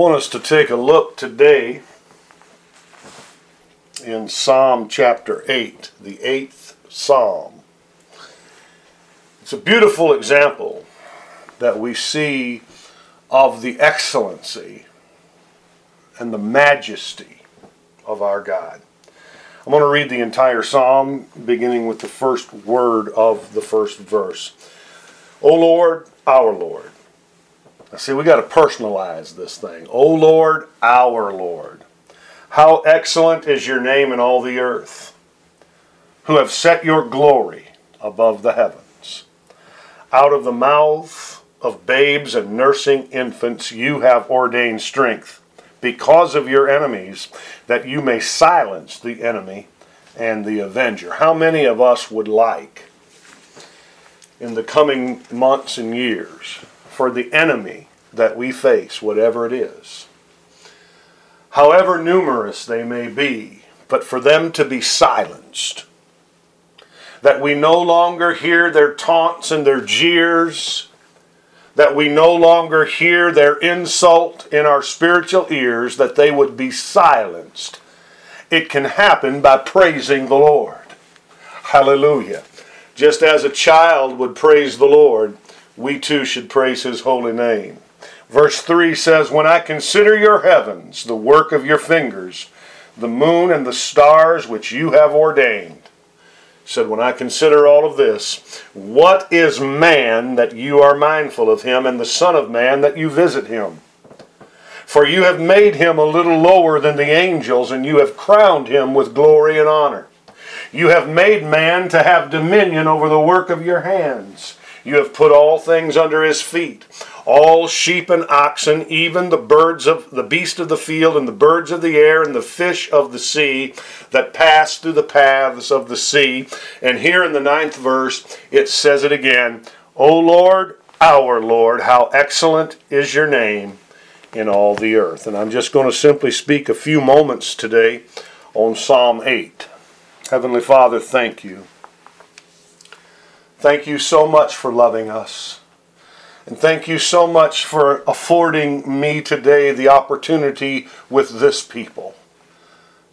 Want us to take a look today in Psalm chapter 8, the eighth Psalm. It's a beautiful example that we see of the excellency and the majesty of our God. I'm going to read the entire psalm, beginning with the first word of the first verse. O Lord, our Lord. See, we got to personalize this thing. O Lord, our Lord. How excellent is your name in all the earth, who have set your glory above the heavens. Out of the mouth of babes and nursing infants, you have ordained strength because of your enemies, that you may silence the enemy and the avenger. How many of us would like in the coming months and years for the enemy that we face, whatever it is, however numerous they may be, but for them to be silenced? That we no longer hear their taunts and their jeers that we no longer hear their insult in our spiritual ears, that they would be silenced. It can happen by praising the Lord. Hallelujah. Just as a child would praise the Lord, we too should praise his holy name. Verse 3 says, When I consider your heavens, the work of your fingers, the moon and the stars which you have ordained, said, When I consider all of this, what is man that you are mindful of him, and the Son of Man that you visit him? For you have made him a little lower than the angels, and you have crowned him with glory and honor. You have made man to have dominion over the work of your hands. You have put all things under his feet all sheep and oxen, even the birds of the beast of the field, and the birds of the air, and the fish of the sea that pass through the paths of the sea. And here in the ninth verse, it says it again O Lord, our Lord, how excellent is your name in all the earth. And I'm just going to simply speak a few moments today on Psalm 8. Heavenly Father, thank you. Thank you so much for loving us. And thank you so much for affording me today the opportunity with this people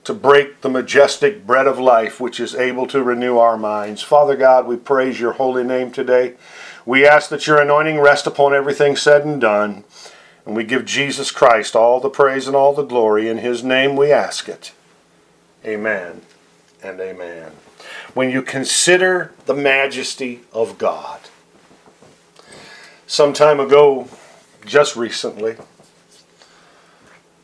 to break the majestic bread of life which is able to renew our minds. Father God, we praise your holy name today. We ask that your anointing rest upon everything said and done. And we give Jesus Christ all the praise and all the glory. In his name we ask it. Amen and amen. When you consider the majesty of God, some time ago, just recently.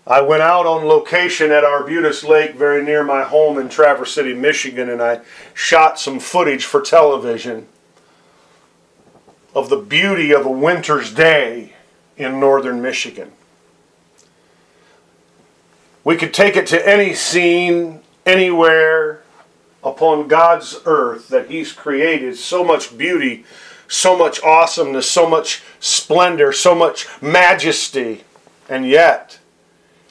I went out on location at Arbutus Lake, very near my home in Traverse City, Michigan, and I shot some footage for television of the beauty of a winter's day in northern Michigan. We could take it to any scene, anywhere upon God's earth that He's created so much beauty so much awesomeness, so much splendor, so much majesty, and yet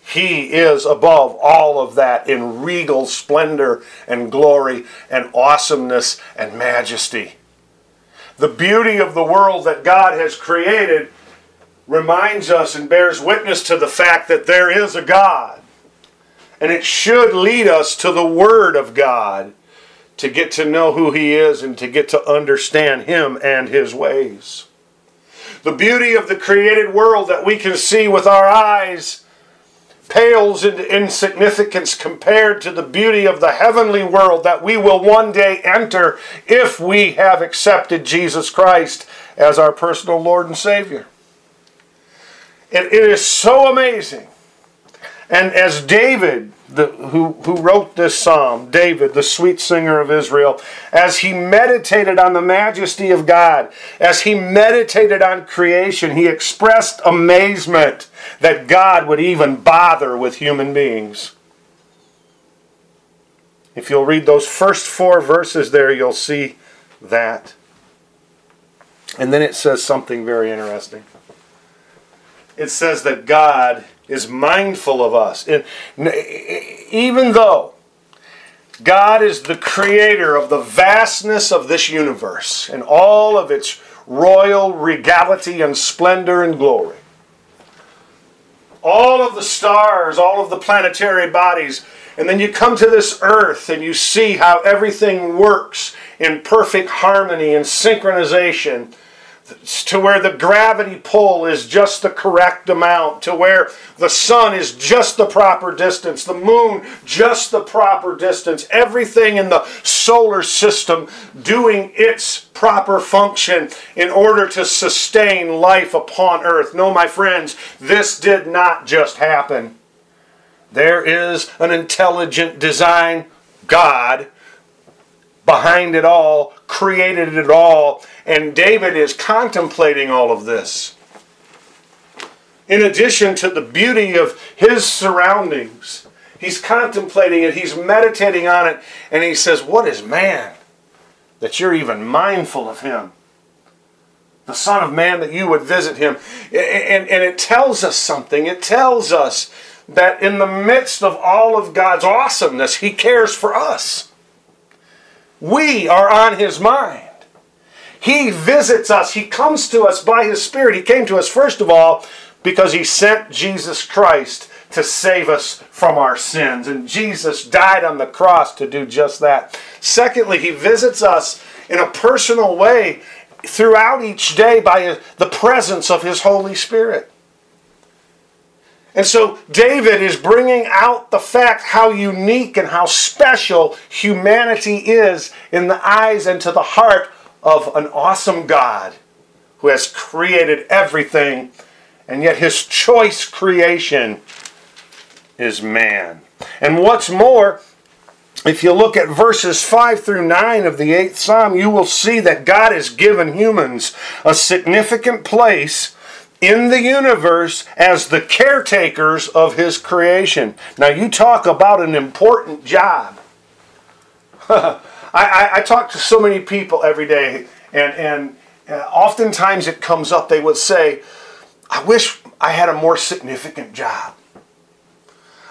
he is above all of that in regal splendor and glory and awesomeness and majesty. The beauty of the world that God has created reminds us and bears witness to the fact that there is a God. And it should lead us to the Word of God to get to know who He is and to get to understand Him and His ways. The beauty of the created world that we can see with our eyes pales into insignificance compared to the beauty of the heavenly world that we will one day enter if we have accepted Jesus Christ as our personal Lord and Savior. it, is so amazing. And as David the, who, who wrote this psalm, David, the sweet singer of Israel, as he meditated on the majesty of God, as he meditated on creation, he expressed amazement that God would even bother with human beings. If you'll read those first four verses there, you'll see that. And then it says something very interesting. It says that God is mindful of us. And even though God is the creator of the vastness of this universe and all of its royal regality and splendor and glory, all of the stars, all of the planetary bodies, and then you come to this earth and you see how everything works in perfect harmony and synchronization to where the gravity pull is just the correct amount, to where the sun is just the proper distance, the moon just the proper distance, everything in the solar system doing its proper function in order to sustain life upon earth. No, my friends, this did not just happen. There is an intelligent design God behind it all, created it all, and David is contemplating all of this. In addition to the beauty of his surroundings, he's contemplating it, he's meditating on it, and he says, What is man that you're even mindful of him? The Son of Man that you would visit him. And, and it tells us something. It tells us that in the midst of all of God's awesomeness, he cares for us. We are on his mind. He visits us. He comes to us by His Spirit. He came to us, first of all, because He sent Jesus Christ to save us from our sins. And Jesus died on the cross to do just that. Secondly, He visits us in a personal way throughout each day by the presence of His Holy Spirit. And so David is bringing out the fact how unique and how special humanity is in the eyes and to the heart of an awesome God who has created everything, and yet his choice creation is man. And what's more, if you look at verses 5 through 9 of the 8th Psalm, you will see that God has given humans a significant place in the universe as the caretakers of his creation. Now, you talk about an important job. I, I, I talk to so many people every day, and, and uh, oftentimes it comes up, they would say, I wish I had a more significant job.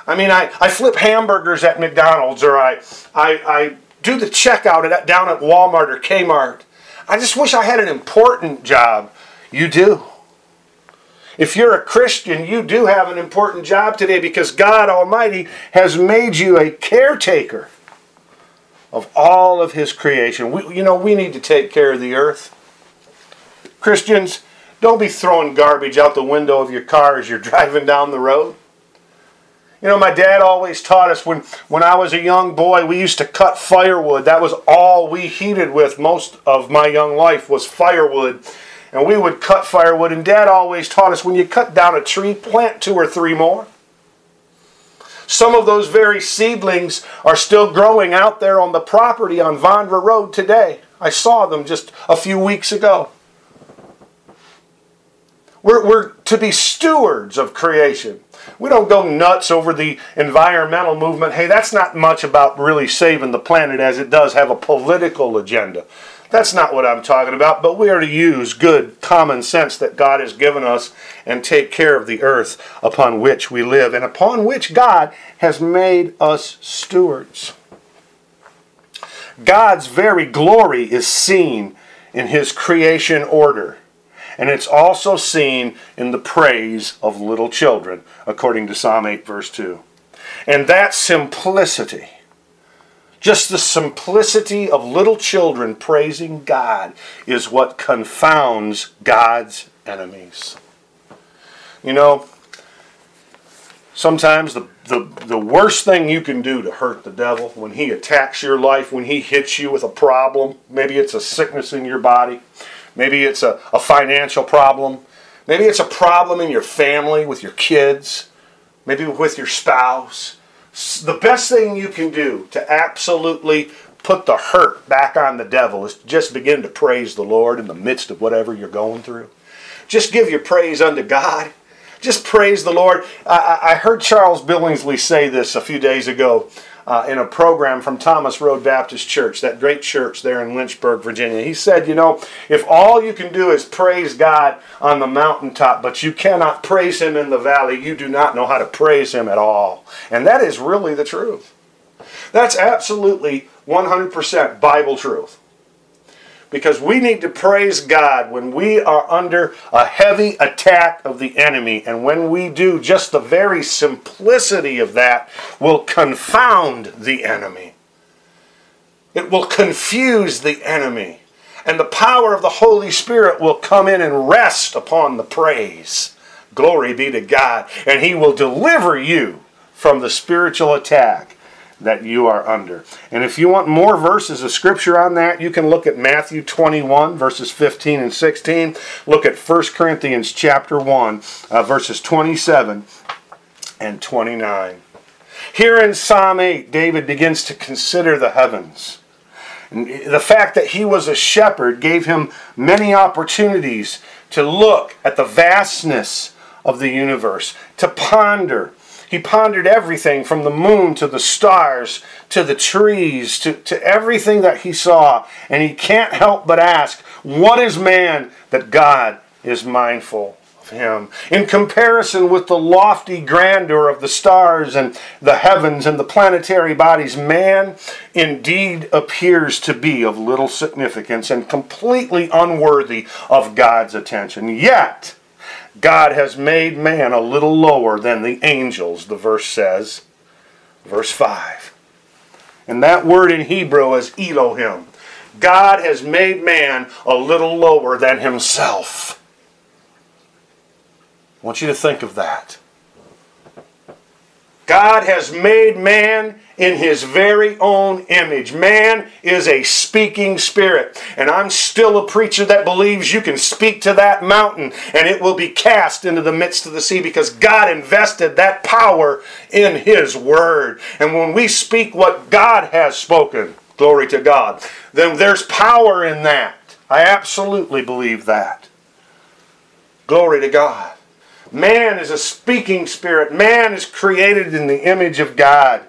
I mean, I, I flip hamburgers at McDonald's, or I, I, I do the checkout at, down at Walmart or Kmart. I just wish I had an important job. You do. If you're a Christian, you do have an important job today because God Almighty has made you a caretaker of all of his creation. We, you know, we need to take care of the earth. Christians, don't be throwing garbage out the window of your car as you're driving down the road. You know, my dad always taught us when, when I was a young boy, we used to cut firewood. That was all we heated with most of my young life was firewood. And we would cut firewood. And dad always taught us when you cut down a tree, plant two or three more. Some of those very seedlings are still growing out there on the property on Vondra Road today. I saw them just a few weeks ago. We're, we're to be stewards of creation. We don't go nuts over the environmental movement. Hey, that's not much about really saving the planet as it does have a political agenda. That's not what I'm talking about, but we are to use good common sense that God has given us and take care of the earth upon which we live and upon which God has made us stewards. God's very glory is seen in his creation order. And it's also seen in the praise of little children, according to Psalm 8, verse 2. And that simplicity just the simplicity of little children praising God is what confounds God's enemies. You know, sometimes the, the, the worst thing you can do to hurt the devil when he attacks your life, when he hits you with a problem, maybe it's a sickness in your body, maybe it's a, a financial problem, maybe it's a problem in your family with your kids, maybe with your spouse the best thing you can do to absolutely put the hurt back on the devil is just begin to praise the Lord in the midst of whatever you're going through. Just give your praise unto God. Just praise the Lord. I, I heard Charles Billingsley say this a few days ago uh, in a program from Thomas Road Baptist Church, that great church there in Lynchburg, Virginia. He said, You know, if all you can do is praise God on the mountaintop, but you cannot praise Him in the valley, you do not know how to praise Him at all. And that is really the truth. That's absolutely 100% Bible truth. Because we need to praise God when we are under a heavy attack of the enemy. And when we do, just the very simplicity of that will confound the enemy. It will confuse the enemy. And the power of the Holy Spirit will come in and rest upon the praise. Glory be to God. And He will deliver you from the spiritual attack that you are under. And if you want more verses of scripture on that, you can look at Matthew 21 verses 15 and 16. Look at 1 Corinthians chapter 1 uh, verses 27 and 29. Here in Psalm 8, David begins to consider the heavens. The fact that he was a shepherd gave him many opportunities to look at the vastness of the universe, to ponder he pondered everything from the moon to the stars to the trees to, to everything that he saw. And he can't help but ask, What is man that God is mindful of him? In comparison with the lofty grandeur of the stars and the heavens and the planetary bodies, man indeed appears to be of little significance and completely unworthy of God's attention. Yet, God has made man a little lower than the angels, the verse says. Verse 5. And that word in Hebrew is Elohim. God has made man a little lower than himself. I want you to think of that. God has made man in his very own image. Man is a speaking spirit. And I'm still a preacher that believes you can speak to that mountain and it will be cast into the midst of the sea because God invested that power in his word. And when we speak what God has spoken, glory to God, then there's power in that. I absolutely believe that. Glory to God. Man is a speaking spirit. Man is created in the image of God.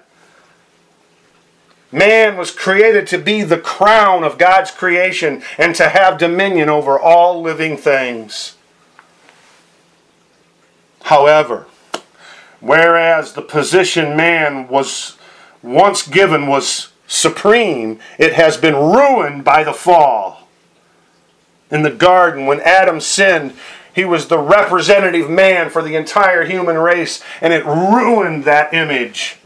Man was created to be the crown of God's creation and to have dominion over all living things. However, whereas the position man was once given was supreme, it has been ruined by the fall. In the garden, when Adam sinned, he was the representative man for the entire human race, and it ruined that image.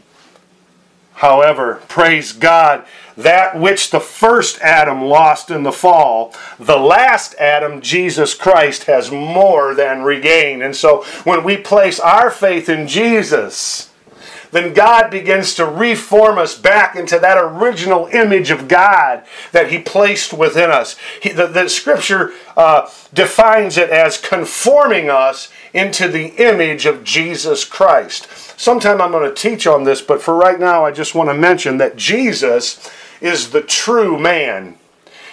However, praise God, that which the first Adam lost in the fall, the last Adam, Jesus Christ, has more than regained. And so when we place our faith in Jesus, then God begins to reform us back into that original image of God that He placed within us. He, the, the, scripture uh, defines it as conforming us into the image of Jesus Christ. Sometime I'm going to teach on this, but for right now, I just want to mention that Jesus is the true man.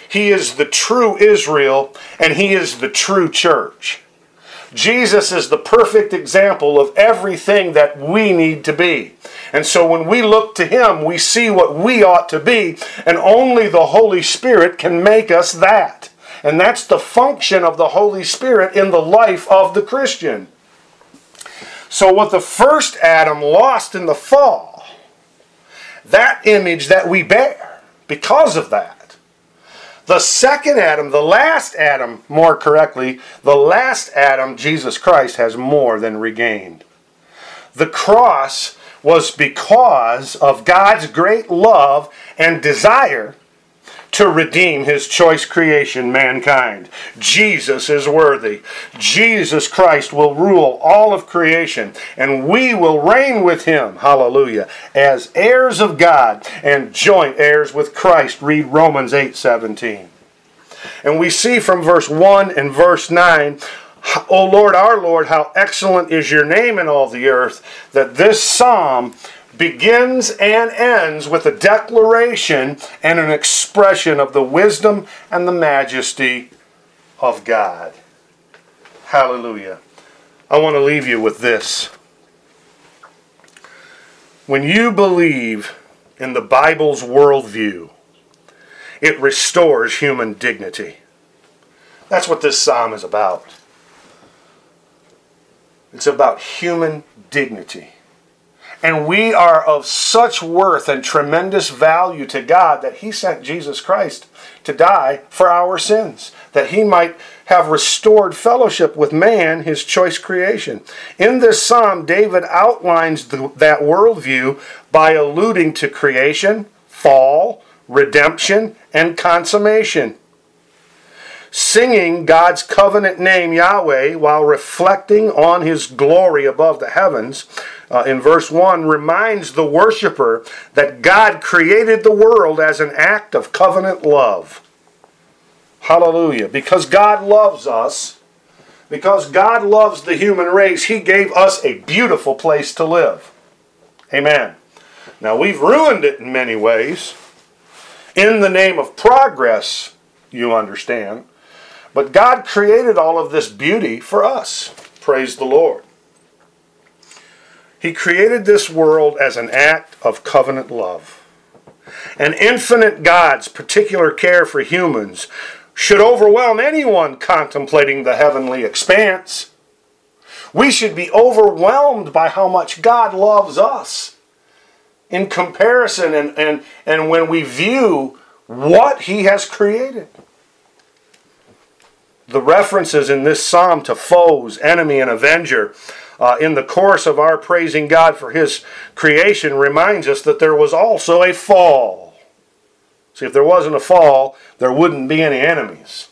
He is the true Israel, and He is the true church. Jesus is the perfect example of everything that we need to be. And so when we look to Him, we see what we ought to be, and only the Holy Spirit can make us that. And that's the function of the Holy Spirit in the life of the Christian. So, what the first Adam lost in the fall, that image that we bear, because of that, the second Adam, the last Adam, more correctly, the last Adam, Jesus Christ, has more than regained. The cross was because of God's great love and desire to redeem his choice creation, mankind. Jesus is worthy. Jesus Christ will rule all of creation, and we will reign with him, hallelujah, as heirs of God and joint heirs with Christ. Read Romans 8 17. And we see from verse 1 and verse 9 O Lord, our Lord, how excellent is your name in all the earth, that this psalm begins and ends with a declaration and an expression of the wisdom and the majesty of God. Hallelujah. I want to leave you with this. When you believe in the Bible's worldview, it restores human dignity. That's what this psalm is about. It's about human dignity. And we are of such worth and tremendous value to God that He sent Jesus Christ to die for our sins, that He might have restored fellowship with man, His choice creation. In this psalm, David outlines the, that worldview by alluding to creation, fall, redemption, and consummation singing God's covenant name Yahweh while reflecting on his glory above the heavens, uh, in verse 1 reminds the worshiper that God created the world as an act of covenant love. Hallelujah. Because God loves us, because God loves the human race, he gave us a beautiful place to live. Amen. Now, we've ruined it in many ways. In the name of progress, you understand. But God created all of this beauty for us. Praise the Lord. He created this world as an act of covenant love. An infinite God's particular care for humans should overwhelm anyone contemplating the heavenly expanse. We should be overwhelmed by how much God loves us in comparison and, and, and when we view what He has created the references in this psalm to foes, enemy, and avenger uh, in the course of our praising God for His creation reminds us that there was also a fall. See, if there wasn't a fall, there wouldn't be any enemies.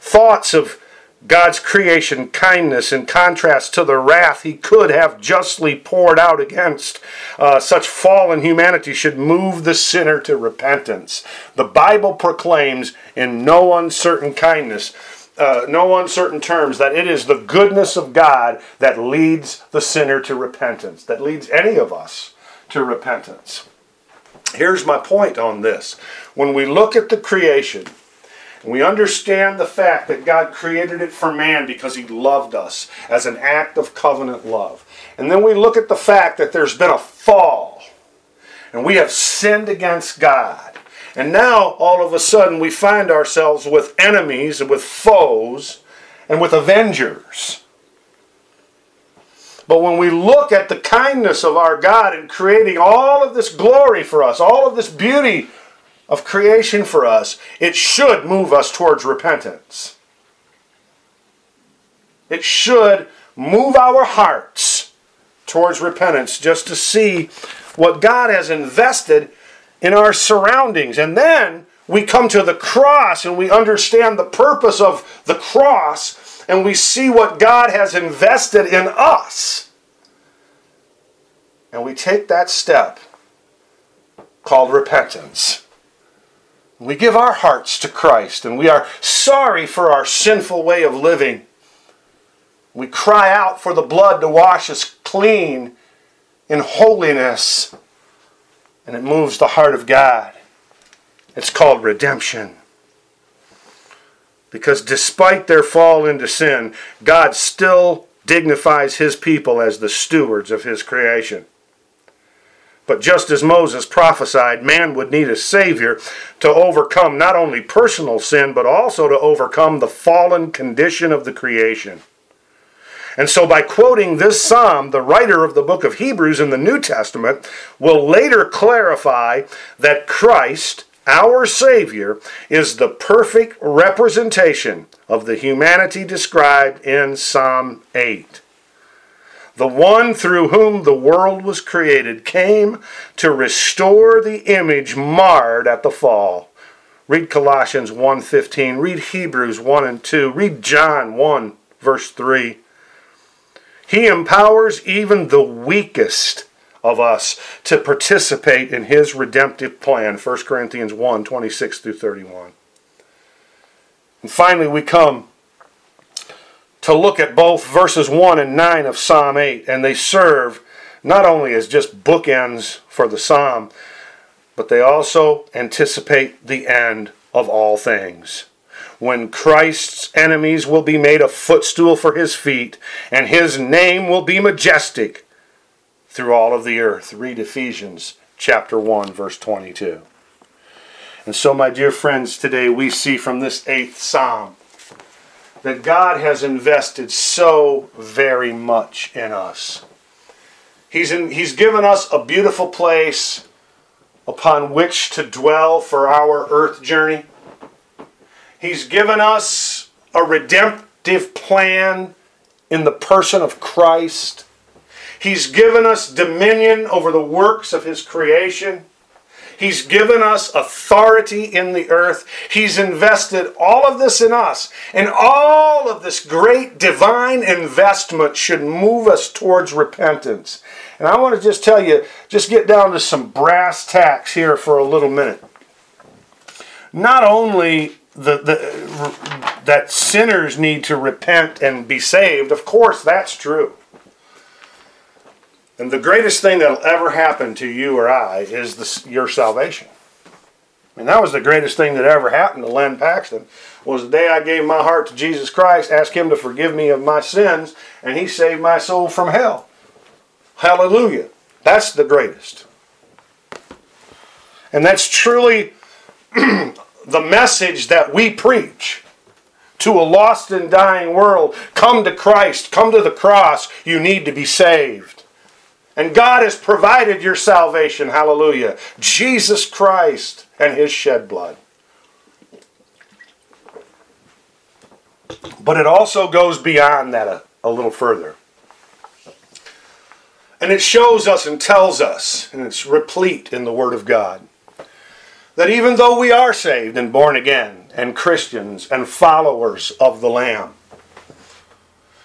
Thoughts of God's creation kindness in contrast to the wrath he could have justly poured out against uh, such fallen humanity should move the sinner to repentance. The Bible proclaims in no uncertain kindness, uh, no uncertain terms, that it is the goodness of God that leads the sinner to repentance, that leads any of us to repentance. Here's my point on this. When we look at the creation, we understand the fact that God created it for man because he loved us as an act of covenant love. And then we look at the fact that there's been a fall and we have sinned against God. And now, all of a sudden, we find ourselves with enemies and with foes and with avengers. But when we look at the kindness of our God in creating all of this glory for us, all of this beauty of creation for us, it should move us towards repentance. It should move our hearts towards repentance just to see what God has invested in our surroundings. And then we come to the cross and we understand the purpose of the cross and we see what God has invested in us. And we take that step called repentance. We give our hearts to Christ and we are sorry for our sinful way of living. We cry out for the blood to wash us clean in holiness, and it moves the heart of God. It's called redemption. Because despite their fall into sin, God still dignifies his people as the stewards of his creation. But just as Moses prophesied, man would need a Savior to overcome not only personal sin, but also to overcome the fallen condition of the creation. And so, by quoting this psalm, the writer of the book of Hebrews in the New Testament will later clarify that Christ, our Savior, is the perfect representation of the humanity described in Psalm 8 the one through whom the world was created, came to restore the image marred at the fall. Read Colossians 1:15, read Hebrews 1 and 2, read John 1 verse 3. He empowers even the weakest of us to participate in his redemptive plan. 1 Corinthians 1 26 through 31. And finally, we come to look at both verses 1 and 9 of Psalm 8, and they serve not only as just bookends for the psalm, but they also anticipate the end of all things. When Christ's enemies will be made a footstool for his feet, and his name will be majestic through all of the earth. Read Ephesians chapter 1, verse 22. And so, my dear friends, today we see from this eighth psalm that God has invested so very much in us. He's, in, he's given us a beautiful place upon which to dwell for our earth journey. He's given us a redemptive plan in the person of Christ. He's given us dominion over the works of His creation. He's given us authority in the earth. He's invested all of this in us. And all of this great divine investment should move us towards repentance. And I want to just tell you, just get down to some brass tacks here for a little minute. Not only the, the, that sinners need to repent and be saved, of course, that's true. And the greatest thing that'll ever happen to you or I is the, your salvation. I mean, that was the greatest thing that ever happened to Len Paxton was the day I gave my heart to Jesus Christ, asked him to forgive me of my sins, and he saved my soul from hell. Hallelujah. That's the greatest. And that's truly the message that we preach to a lost and dying world. Come to Christ, come to the cross. You need to be saved. And God has provided your salvation. Hallelujah. Jesus Christ and his shed blood. But it also goes beyond that a, a little further. And it shows us and tells us, and it's replete in the Word of God, that even though we are saved and born again, and Christians and followers of the Lamb,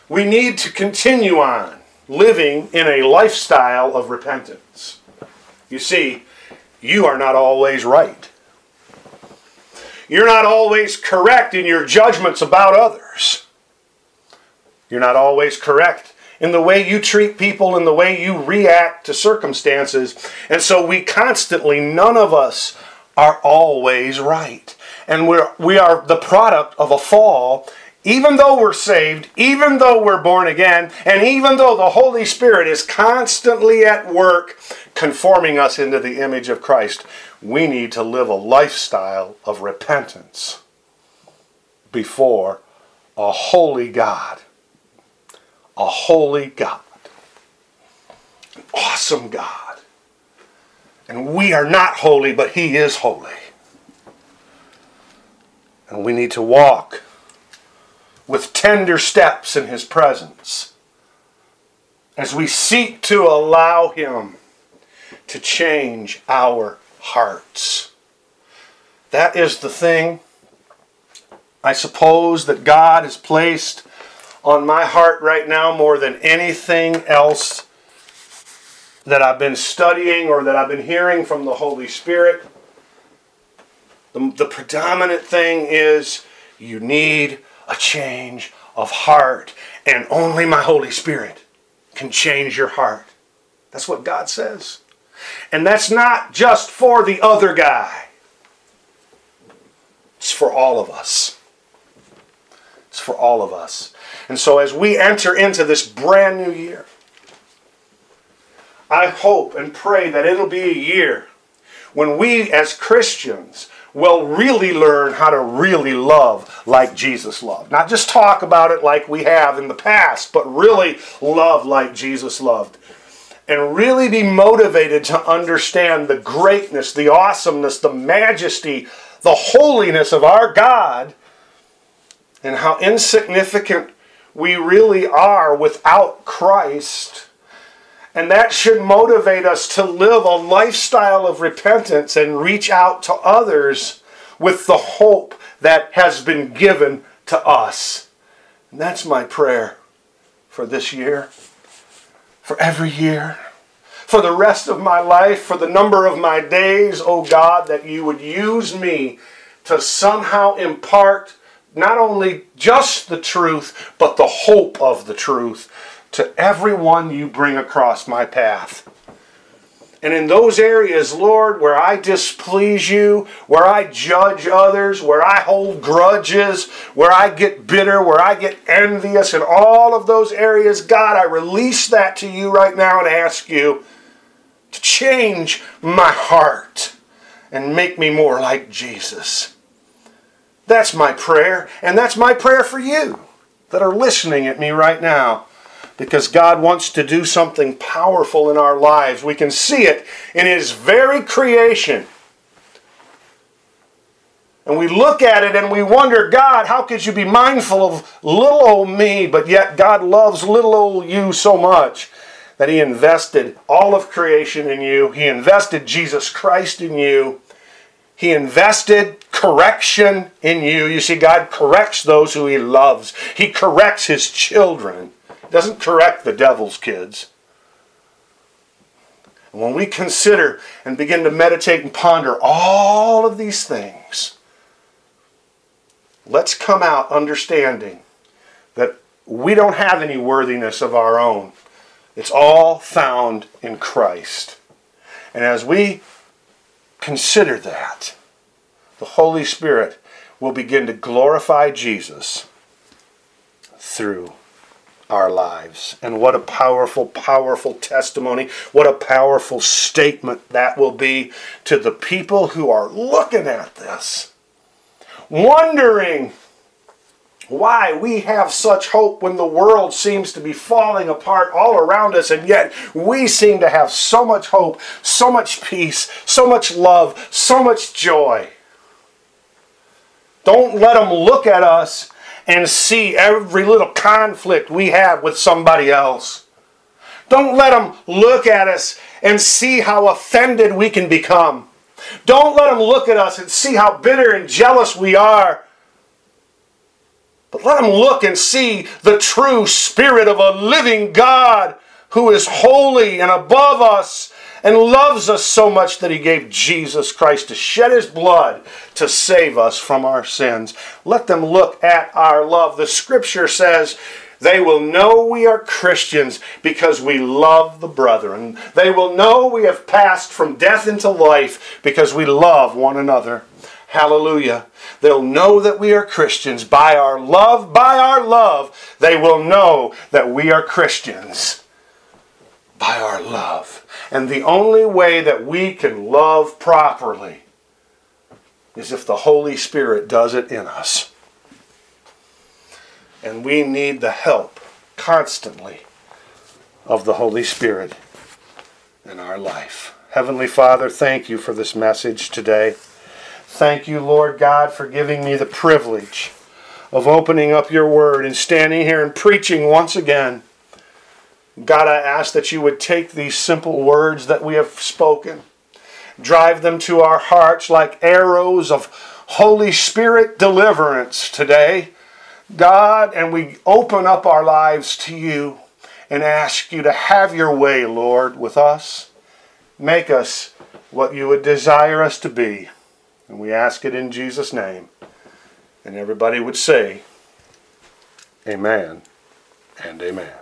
we need to continue on living in a lifestyle of repentance. You see, you are not always right. You're not always correct in your judgments about others. You're not always correct in the way you treat people, in the way you react to circumstances. And so we constantly, none of us are always right. And we're, we are the product of a fall even though we're saved, even though we're born again, and even though the Holy Spirit is constantly at work conforming us into the image of Christ, we need to live a lifestyle of repentance before a holy God. A holy God. An awesome God. And we are not holy, but He is holy. And we need to walk with tender steps in His presence as we seek to allow Him to change our hearts. That is the thing, I suppose, that God has placed on my heart right now more than anything else that I've been studying or that I've been hearing from the Holy Spirit. The, the predominant thing is you need a change of heart. And only my Holy Spirit can change your heart. That's what God says. And that's not just for the other guy, it's for all of us. It's for all of us. And so as we enter into this brand new year, I hope and pray that it'll be a year when we as Christians will really learn how to really love like Jesus loved. Not just talk about it like we have in the past, but really love like Jesus loved. And really be motivated to understand the greatness, the awesomeness, the majesty, the holiness of our God, and how insignificant we really are without Christ and that should motivate us to live a lifestyle of repentance and reach out to others with the hope that has been given to us. And that's my prayer for this year, for every year, for the rest of my life, for the number of my days, oh God, that you would use me to somehow impart not only just the truth, but the hope of the truth to everyone you bring across my path. And in those areas, Lord, where I displease you, where I judge others, where I hold grudges, where I get bitter, where I get envious, in all of those areas, God, I release that to you right now and ask you to change my heart and make me more like Jesus. That's my prayer, and that's my prayer for you that are listening at me right now because God wants to do something powerful in our lives. We can see it in His very creation. And we look at it and we wonder, God, how could you be mindful of little old me, but yet God loves little old you so much that He invested all of creation in you. He invested Jesus Christ in you. He invested correction in you. You see, God corrects those who He loves, He corrects His children doesn't correct the devil's kids. When we consider and begin to meditate and ponder all of these things, let's come out understanding that we don't have any worthiness of our own. It's all found in Christ. And as we consider that, the Holy Spirit will begin to glorify Jesus through our lives. And what a powerful, powerful testimony. What a powerful statement that will be to the people who are looking at this, wondering why we have such hope when the world seems to be falling apart all around us, and yet we seem to have so much hope, so much peace, so much love, so much joy. Don't let them look at us and see every little conflict we have with somebody else. Don't let them look at us and see how offended we can become. Don't let them look at us and see how bitter and jealous we are. But let them look and see the true spirit of a living God who is holy and above us and loves us so much that he gave Jesus Christ to shed his blood to save us from our sins. Let them look at our love. The scripture says, they will know we are Christians because we love the brethren. They will know we have passed from death into life because we love one another. Hallelujah. They'll know that we are Christians by our love. By our love, they will know that we are Christians. By our love. And the only way that we can love properly is if the Holy Spirit does it in us. And we need the help constantly of the Holy Spirit in our life. Heavenly Father, thank you for this message today. Thank you, Lord God, for giving me the privilege of opening up your word and standing here and preaching once again. God, I ask that you would take these simple words that we have spoken, drive them to our hearts like arrows of Holy Spirit deliverance today. God, and we open up our lives to you and ask you to have your way, Lord, with us. Make us what you would desire us to be. And we ask it in Jesus' name. And everybody would say, Amen and Amen.